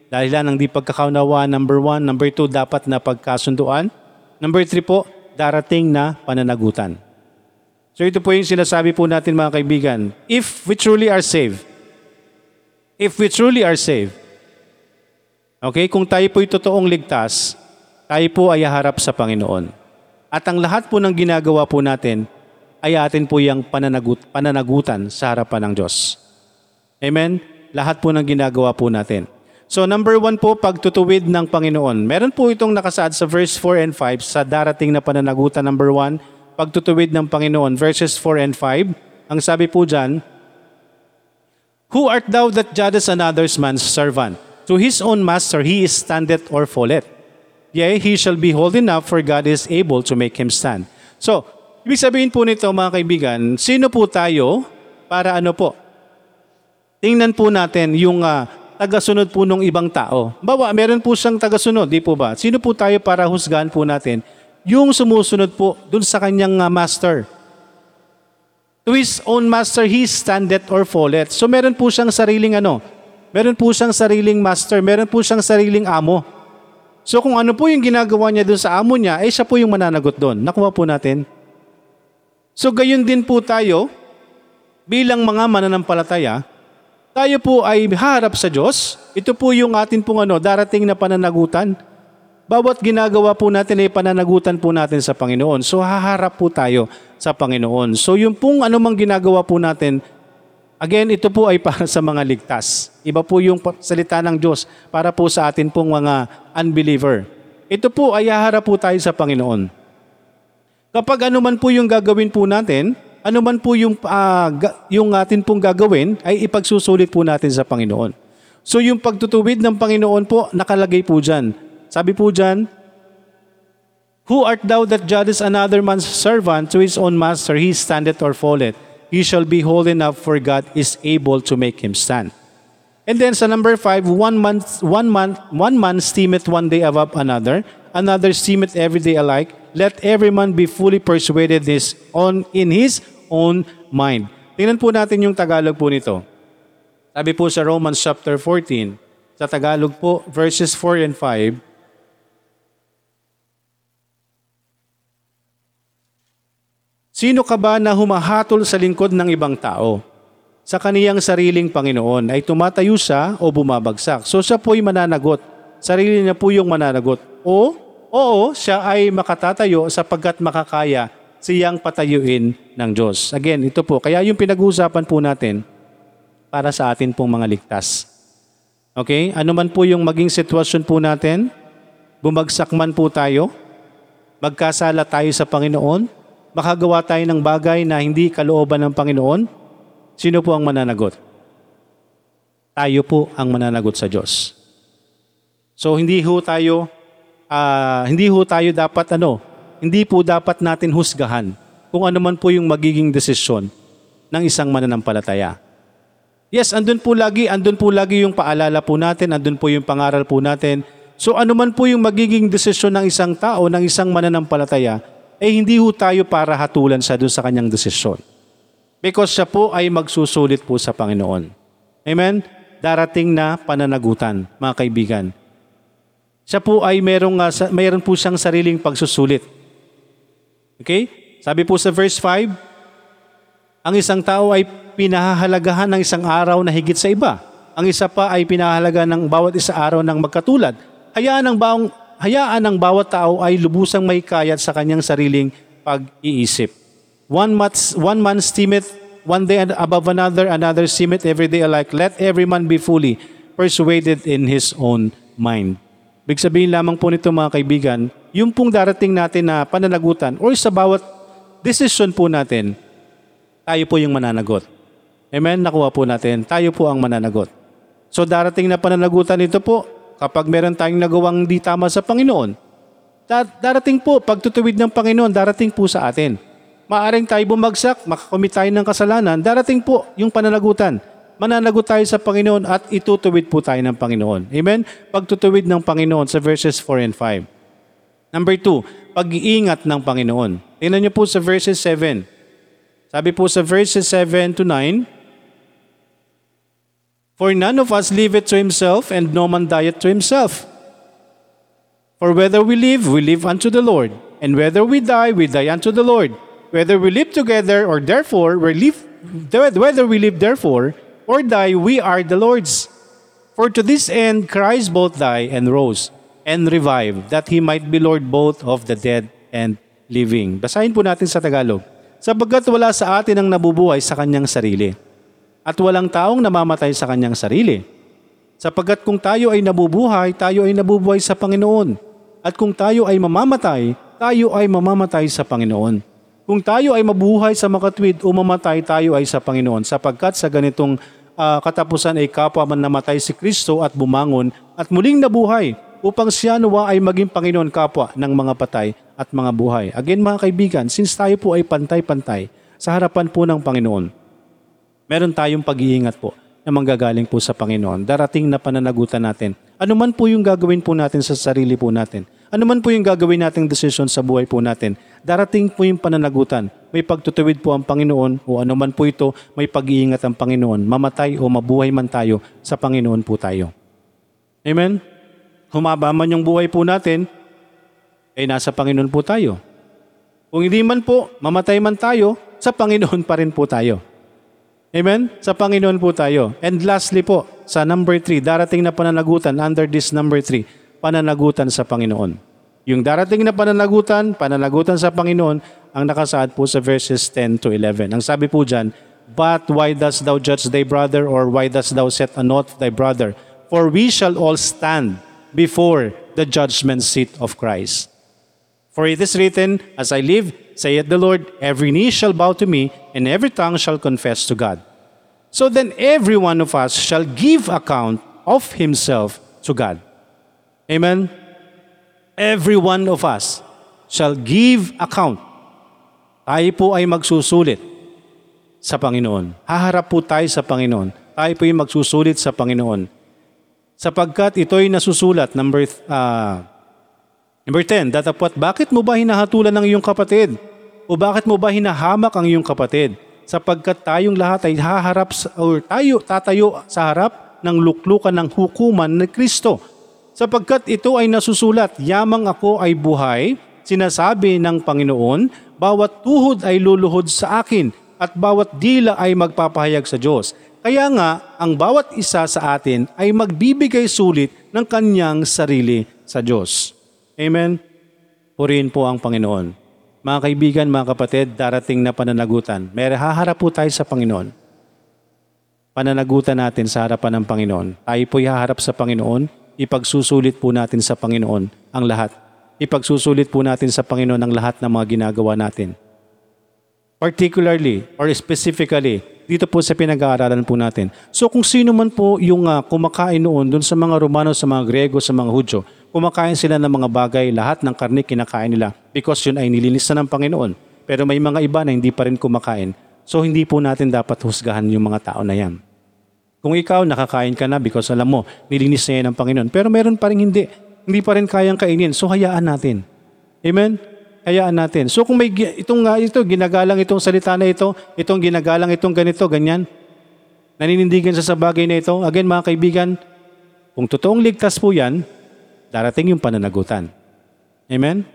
dahilan ng di pagkakaunawaan, number one. Number two, dapat na pagkasunduan. Number three po, darating na pananagutan. So ito po yung sinasabi po natin mga kaibigan. If we truly are saved, if we truly are saved, okay, kung tayo po'y totoong ligtas, tayo po ay harap sa Panginoon. At ang lahat po ng ginagawa po natin ay atin po yung pananagut, pananagutan sa harapan ng Diyos. Amen? Lahat po ng ginagawa po natin. So number one po, pagtutuwid ng Panginoon. Meron po itong nakasaad sa verse 4 and 5 sa darating na pananagutan number one, pagtutuwid ng Panginoon. Verses 4 and 5, ang sabi po dyan, Who art thou that judgest another's man's servant? To his own master he is standeth or falleth. Yea, he shall be holding up for God is able to make him stand. So, ibig sabihin po nito mga kaibigan, sino po tayo para ano po? Tingnan po natin yung uh, tagasunod po ng ibang tao. Bawa, meron po siyang tagasunod, di po ba? Sino po tayo para husgahan po natin? Yung sumusunod po dun sa kanyang ah, master. To his own master, he standeth or falleth. So meron po siyang sariling ano, meron po siyang sariling master, meron po siyang sariling amo. So kung ano po yung ginagawa niya dun sa amo niya, eh siya po yung mananagot doon. Nakuha po natin. So gayon din po tayo, bilang mga mananampalataya, tayo po ay harap sa Diyos. Ito po yung atin pong ano, darating na pananagutan. Bawat ginagawa po natin ay pananagutan po natin sa Panginoon. So haharap po tayo sa Panginoon. So yung pong anumang ginagawa po natin, again, ito po ay para sa mga ligtas. Iba po yung salita ng Diyos para po sa atin pong mga unbeliever. Ito po ay haharap po tayo sa Panginoon. Kapag anuman po yung gagawin po natin, anuman po yung, ga- yung atin pong gagawin, ay ipagsusulit po natin sa Panginoon. So yung pagtutuwid ng Panginoon po, nakalagay po dyan. Sabi po dyan, Who art thou that judgest another man's servant to his own master? He standeth or falleth. He shall be whole enough, for God is able to make him stand. And then sa number five, one month, one month, one man steameth one day above another, another steameth every day alike. Let every man be fully persuaded this on in his own mind. Tingnan po natin yung Tagalog po nito. Sabi po sa Romans chapter 14, sa Tagalog po, verses 4 and 5, Sino ka ba na humahatol sa lingkod ng ibang tao? Sa kaniyang sariling Panginoon ay tumatayo siya o bumabagsak. So siya po'y mananagot. Sarili niya po yung mananagot. O, oo, siya ay makatatayo sapagkat makakaya siyang patayuin ng Diyos. Again, ito po. Kaya yung pinag-uusapan po natin para sa atin pong mga ligtas. Okay? Ano man po yung maging sitwasyon po natin, bumagsak man po tayo, magkasala tayo sa Panginoon, makagawa tayo ng bagay na hindi kalooban ng Panginoon, sino po ang mananagot? Tayo po ang mananagot sa Diyos. So hindi ho tayo ah, hindi ho tayo dapat ano, hindi po dapat natin husgahan kung ano man po yung magiging desisyon ng isang mananampalataya. Yes, andun po lagi, andun po lagi yung paalala po natin, andun po yung pangaral po natin. So ano man po yung magiging desisyon ng isang tao, ng isang mananampalataya, eh hindi ho tayo para hatulan siya doon sa kanyang desisyon. Because siya po ay magsusulit po sa Panginoon. Amen? Darating na pananagutan, mga kaibigan. Siya po ay merong, sa- mayroon po siyang sariling pagsusulit. Okay? Sabi po sa verse 5, ang isang tao ay pinahahalagahan ng isang araw na higit sa iba. Ang isa pa ay pinahalaga ng bawat isa araw ng magkatulad. Hayaan ng baong hayaan ng bawat tao ay lubusang may kayat sa kanyang sariling pag-iisip. One month, one man steameth one day above another, another steameth every day alike. Let every man be fully persuaded in his own mind. Big sabihin lamang po nito mga kaibigan, yung pong darating natin na pananagutan or sa bawat decision po natin, tayo po yung mananagot. Amen? Nakuha po natin. Tayo po ang mananagot. So darating na pananagutan ito po, kapag meron tayong nagawang di tama sa Panginoon, da- darating po, pagtutuwid ng Panginoon, darating po sa atin. Maaring tayo bumagsak, makakomit tayo ng kasalanan, darating po yung pananagutan. Mananagot tayo sa Panginoon at itutuwid po tayo ng Panginoon. Amen? Pagtutuwid ng Panginoon sa verses 4 and 5. Number 2, pag-iingat ng Panginoon. Tingnan niyo po sa verses 7. Sabi po sa verses 7 to 9, For none of us liveth to himself, and no man dieth to himself. For whether we live, we live unto the Lord, and whether we die, we die unto the Lord. Whether we live together, or therefore we live, whether we live therefore, or die, we are the Lord's. For to this end Christ both died and rose, and revived, that he might be Lord both of the dead and living. Basahin po natin sa Tagalog. Sabagat wala sa atin ang nabubuhay sa kanyang sarili, at walang taong namamatay sa kanyang sarili. Sapagkat kung tayo ay nabubuhay, tayo ay nabubuhay sa Panginoon. At kung tayo ay mamamatay, tayo ay mamamatay sa Panginoon. Kung tayo ay mabuhay sa makatwid o mamatay, tayo ay sa Panginoon. Sapagkat sa ganitong ah, katapusan ay kapwa man namatay si Kristo at bumangon at muling nabuhay upang siya nawa ay maging Panginoon kapwa ng mga patay at mga buhay. Again mga kaibigan, since tayo po ay pantay-pantay sa harapan po ng Panginoon, meron tayong pag-iingat po na manggagaling po sa Panginoon. Darating na pananagutan natin. Ano man po yung gagawin po natin sa sarili po natin. Ano man po yung gagawin nating desisyon sa buhay po natin. Darating po yung pananagutan. May pagtutuwid po ang Panginoon o ano man po ito, may pag-iingat ang Panginoon. Mamatay o mabuhay man tayo, sa Panginoon po tayo. Amen? Humaba man yung buhay po natin, ay nasa Panginoon po tayo. Kung hindi man po, mamatay man tayo, sa Panginoon pa rin po tayo. Amen? Sa Panginoon po tayo. And lastly po, sa number 3, darating na pananagutan under this number 3, pananagutan sa Panginoon. Yung darating na pananagutan, pananagutan sa Panginoon, ang nakasaad po sa verses 10 to 11. Ang sabi po dyan, But why dost thou judge thy brother, or why dost thou set a note thy brother? For we shall all stand before the judgment seat of Christ. For it is written, As I live, saith the Lord, every knee shall bow to me, and every tongue shall confess to God. So then every one of us shall give account of himself to God. Amen? Every one of us shall give account. Tayo po ay magsusulit sa Panginoon. Haharap po tayo sa Panginoon. Tayo po ay magsusulit sa Panginoon. Sapagkat ito'y nasusulat, number, uh, number 10, datapwat, bakit mo ba hinahatulan ng iyong kapatid? O bakit mo ba hinahamak ang iyong kapatid? Sapagkat tayong lahat ay haharap sa, or tayo tatayo sa harap ng luklukan ng hukuman ni Kristo. Sapagkat ito ay nasusulat, yamang ako ay buhay, sinasabi ng Panginoon, bawat tuhod ay luluhod sa akin at bawat dila ay magpapahayag sa Diyos. Kaya nga, ang bawat isa sa atin ay magbibigay sulit ng kanyang sarili sa Diyos. Amen? Purihin po ang Panginoon. Mga kaibigan, mga kapatid, darating na pananagutan. May haharap po tayo sa Panginoon. Pananagutan natin sa harapan ng Panginoon. Tayo po'y haharap sa Panginoon. Ipagsusulit po natin sa Panginoon ang lahat. Ipagsusulit po natin sa Panginoon ang lahat ng mga ginagawa natin. Particularly or specifically, dito po sa pinag-aaralan po natin. So kung sino man po yung uh, kumakain noon doon sa mga Romano, sa mga Grego, sa mga Hudyo, kumakain sila ng mga bagay, lahat ng karne kinakain nila because yun ay nilinis na ng Panginoon. Pero may mga iba na hindi pa rin kumakain. So hindi po natin dapat husgahan yung mga tao na yan. Kung ikaw nakakain ka na because alam mo, nilinis na yan ng Panginoon. Pero meron pa rin hindi. Hindi pa rin kayang kainin. So hayaan natin. Amen? Hayaan natin. So kung may itong uh, ito ginagalang itong salita na ito, itong ginagalang itong ganito, ganyan. Naninindigan sa sa bagay na ito. Again mga kaibigan, kung totoong ligtas po 'yan, darating yung pananagutan. Amen?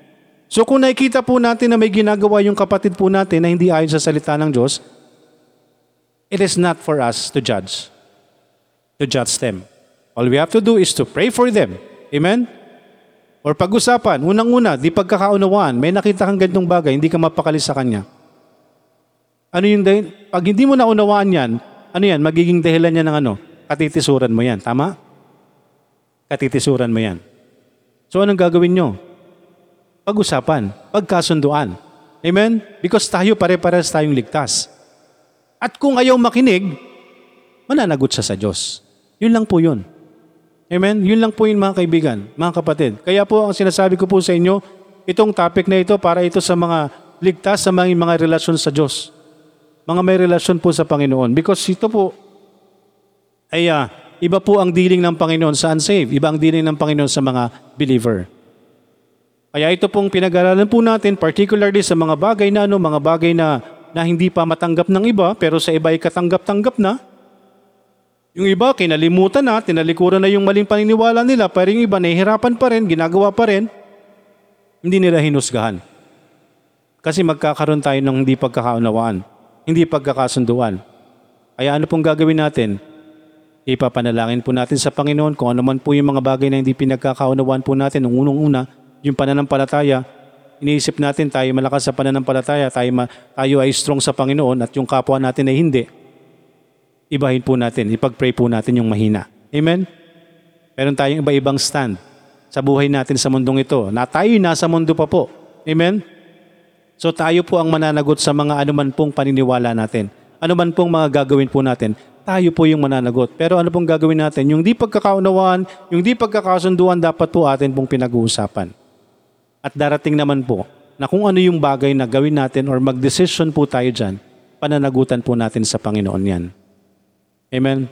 So kung nakikita po natin na may ginagawa yung kapatid po natin na hindi ayon sa salita ng Diyos, it is not for us to judge. To judge them. All we have to do is to pray for them. Amen? Or pag-usapan, unang-una, di pagkakaunawaan, may nakita kang ganitong bagay, hindi ka mapakali sa kanya. Ano yung dahil? Pag hindi mo naunawaan yan, ano yan, magiging dahilan niya ng ano? Katitisuran mo yan. Tama? Katitisuran mo yan. So anong gagawin nyo? Pag-usapan, pagkasunduan. Amen? Because tayo pare-pares tayong ligtas. At kung ayaw makinig, mananagot siya sa Diyos. Yun lang po yun. Amen? Yun lang po yun mga kaibigan, mga kapatid. Kaya po ang sinasabi ko po sa inyo, itong topic na ito para ito sa mga ligtas sa mga, mga relasyon sa Diyos. Mga may relasyon po sa Panginoon. Because ito po ay uh, iba po ang dealing ng Panginoon sa unsaved. Iba ang dealing ng Panginoon sa mga believer. Kaya ito pong pinag-aralan po natin, particularly sa mga bagay na ano, mga bagay na, na hindi pa matanggap ng iba, pero sa iba ay katanggap-tanggap na, yung iba, kinalimutan na, tinalikuran na yung maling paniniwala nila, pero yung iba, nahihirapan pa rin, ginagawa pa rin, hindi nila hinusgahan. Kasi magkakaroon tayo ng hindi pagkakaunawaan, hindi pagkakasunduan. Kaya ano pong gagawin natin? Ipapanalangin po natin sa Panginoon kung ano man po yung mga bagay na hindi pinagkakaunawaan po natin. Nung unang-una, yung pananampalataya, iniisip natin tayo malakas sa pananampalataya, tayo, tayo ay strong sa Panginoon at yung kapwa natin ay hindi ibahin po natin, ipag-pray po natin yung mahina. Amen? Meron tayong iba-ibang stand sa buhay natin sa mundong ito na tayo nasa mundo pa po. Amen? So tayo po ang mananagot sa mga anuman pong paniniwala natin. Anuman pong mga gagawin po natin, tayo po yung mananagot. Pero ano pong gagawin natin? Yung di pagkakaunawaan, yung di pagkakasunduan, dapat po atin pong pinag-uusapan. At darating naman po na kung ano yung bagay na gawin natin or mag-decision po tayo dyan, pananagutan po natin sa Panginoon yan. Amen?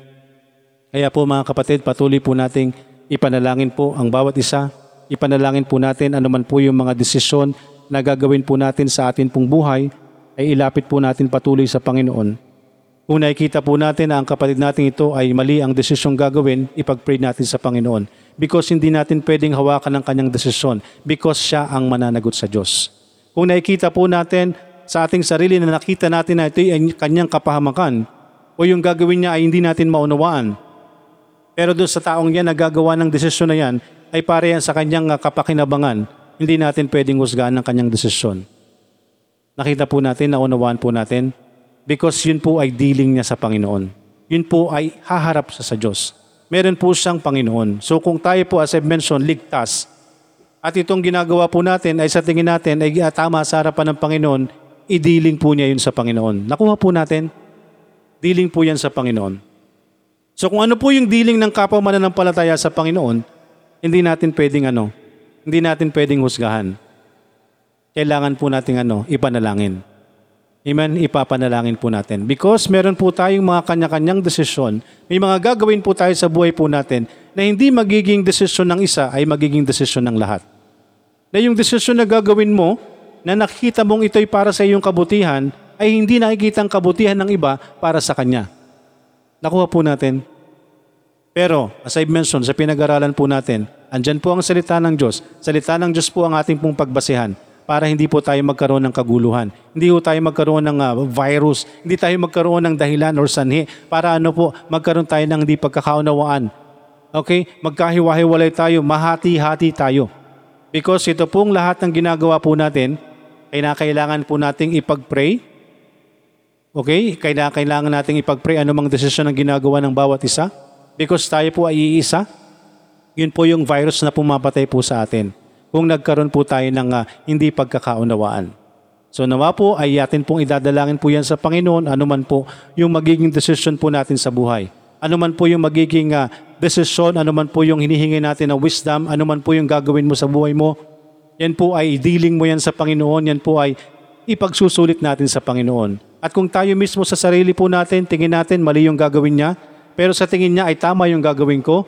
Kaya po mga kapatid, patuloy po nating ipanalangin po ang bawat isa. Ipanalangin po natin anuman po yung mga desisyon na gagawin po natin sa atin pong buhay ay ilapit po natin patuloy sa Panginoon. Kung nakikita po natin na ang kapatid natin ito ay mali ang desisyong gagawin, ipag-pray natin sa Panginoon. Because hindi natin pwedeng hawakan ang kanyang desisyon because siya ang mananagot sa Diyos. Kung nakikita po natin sa ating sarili na nakita natin na ito ay kanyang kapahamakan o yung gagawin niya ay hindi natin maunawaan. Pero doon sa taong yan na gagawa ng desisyon na yan ay para yan sa kanyang ah, kapakinabangan. Hindi natin pwedeng husgahan ng kanyang desisyon. Nakita po natin, naunawaan po natin because yun po ay dealing niya sa Panginoon. Yun po ay haharap sa sa Diyos. Meron po siyang Panginoon. So kung tayo po as I've mentioned, ligtas, at itong ginagawa po natin ay sa tingin natin ay ah, tama sa harapan ng Panginoon, i-dealing po niya yun sa Panginoon. Nakuha po natin, dealing po yan sa Panginoon. So kung ano po yung dealing ng kapwa mananampalataya sa Panginoon, hindi natin pwedeng ano, hindi natin pwedeng husgahan. Kailangan po nating ano, ipanalangin. Amen, ipapanalangin po natin. Because meron po tayong mga kanya-kanyang desisyon, may mga gagawin po tayo sa buhay po natin na hindi magiging desisyon ng isa ay magiging desisyon ng lahat. Na yung desisyon na gagawin mo, na nakikita mong ito'y para sa iyong kabutihan, ay hindi nakikita ang kabutihan ng iba para sa kanya. Nakuha po natin. Pero, as I've mentioned, sa pinag-aralan po natin, andyan po ang salita ng Diyos. Salita ng Diyos po ang ating pong pagbasihan para hindi po tayo magkaroon ng kaguluhan. Hindi po tayo magkaroon ng ah, virus. Hindi tayo magkaroon ng dahilan or sanhi para ano po, magkaroon tayo ng hindi pagkakaunawaan. Okay? Magkahiwa-hiwalay tayo, mahati-hati tayo. Because ito pong lahat ng ginagawa po natin, ay nakailangan po nating ipag-pray. Okay? Kaya kailangan nating ipag-pray anumang desisyon ang ginagawa ng bawat isa. Because tayo po ay iisa. Yun po yung virus na pumapatay po sa atin. Kung nagkaroon po tayo ng ah, hindi pagkakaunawaan. So nawa po ay atin pong idadalangin po yan sa Panginoon anuman po yung magiging desisyon po natin sa buhay. Anuman po yung magiging ah, desisyon, anuman po yung hinihingi natin ng wisdom, anuman po yung gagawin mo sa buhay mo, yan po ay dealing mo yan sa Panginoon, yan po ay ipagsusulit natin sa Panginoon. At kung tayo mismo sa sarili po natin, tingin natin mali yung gagawin niya, pero sa tingin niya ay tama yung gagawin ko,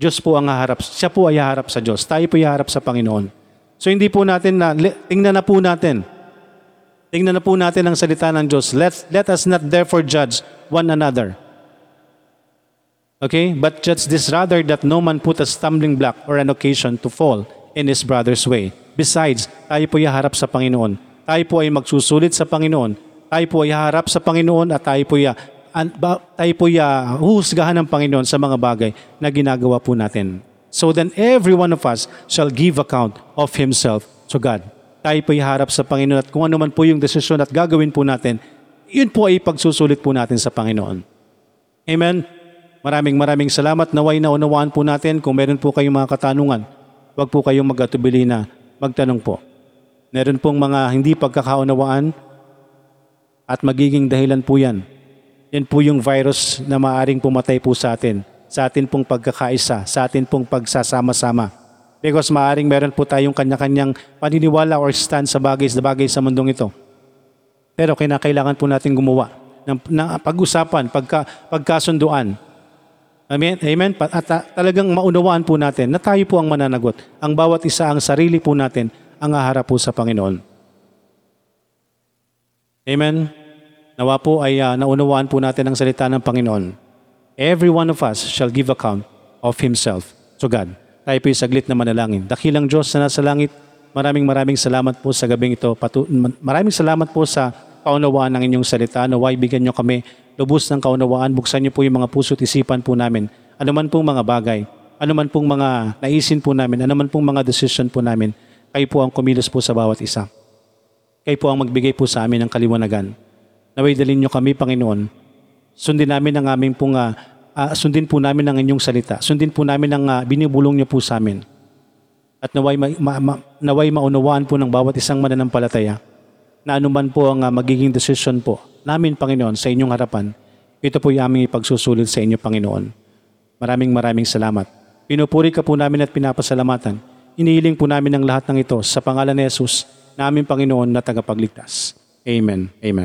Diyos po ang haharap. Siya po ay haharap sa Diyos. Tayo po haharap sa Panginoon. So hindi po natin na, tingnan na po natin. Tingnan na po natin ang salita ng Diyos. Let, let us not therefore judge one another. Okay? But judge this rather that no man put a stumbling block or an occasion to fall in his brother's way. Besides, tayo po haharap sa Panginoon. Tayo po ay magsusulit sa Panginoon. Tayo po ay haharap sa Panginoon at tayo po ay an, ba, tayo po ay huhusgahan ng Panginoon sa mga bagay na ginagawa po natin. So then every one of us shall give account of himself to God. Tayo po ay harap sa Panginoon at kung ano man po yung desisyon at gagawin po natin, yun po ay pagsusulit po natin sa Panginoon. Amen. Maraming maraming salamat. Naway na unawaan po natin kung meron po kayong mga katanungan. Huwag po kayong mag-atubili na magtanong po. Meron pong mga hindi pagkakaunawaan at magiging dahilan po yan. Yan po yung virus na maaring pumatay po sa atin, sa atin pong pagkakaisa, sa atin pong pagsasama-sama. Because maaring meron po tayong kanya-kanyang paniniwala or stand sa bagay sa bagay sa mundong ito. Pero kinakailangan po natin gumawa ng, ng pag-usapan, pagka, pagkasunduan. Amen? Amen? At ah, talagang maunawaan po natin na tayo po ang mananagot. Ang bawat isa, ang sarili po natin, ang aharap po sa Panginoon. Amen? Nawa po ay ah, naunawaan po natin ang salita ng Panginoon. Every one of us shall give account of himself to God. Tayo po saglit na manalangin. Dakilang Diyos na nasa langit, maraming maraming salamat po sa gabing ito. Patu- maraming salamat po sa kaunawaan ng inyong salita. Naway bigyan nyo kami lubos ng kaunawaan. Buksan nyo po yung mga puso't isipan po namin. Ano man pong mga bagay, ano man pong mga naisin po namin, ano man pong mga decision po namin, kayo po ang kumilos po sa bawat isa. Kayo po ang magbigay po sa amin ng kaliwanagan. Naway dalin nyo kami, Panginoon. Sundin namin ang aming pong, ah, ah, sundin po namin ang inyong salita. Sundin po namin ang ah, binibulong nyo po sa amin. At naway, ma, ma, ma- naway maunawaan po ng bawat isang mananampalataya na anuman po ang ah, magiging decision po namin, Panginoon, sa inyong harapan, ito po yung aming ipagsusulit sa inyo, Panginoon. Maraming maraming salamat. Pinupuri ka po namin at pinapasalamatan. Inihiling po namin ang lahat ng ito sa pangalan ni Jesus na aming Panginoon na tagapagligtas. Amen. Amen.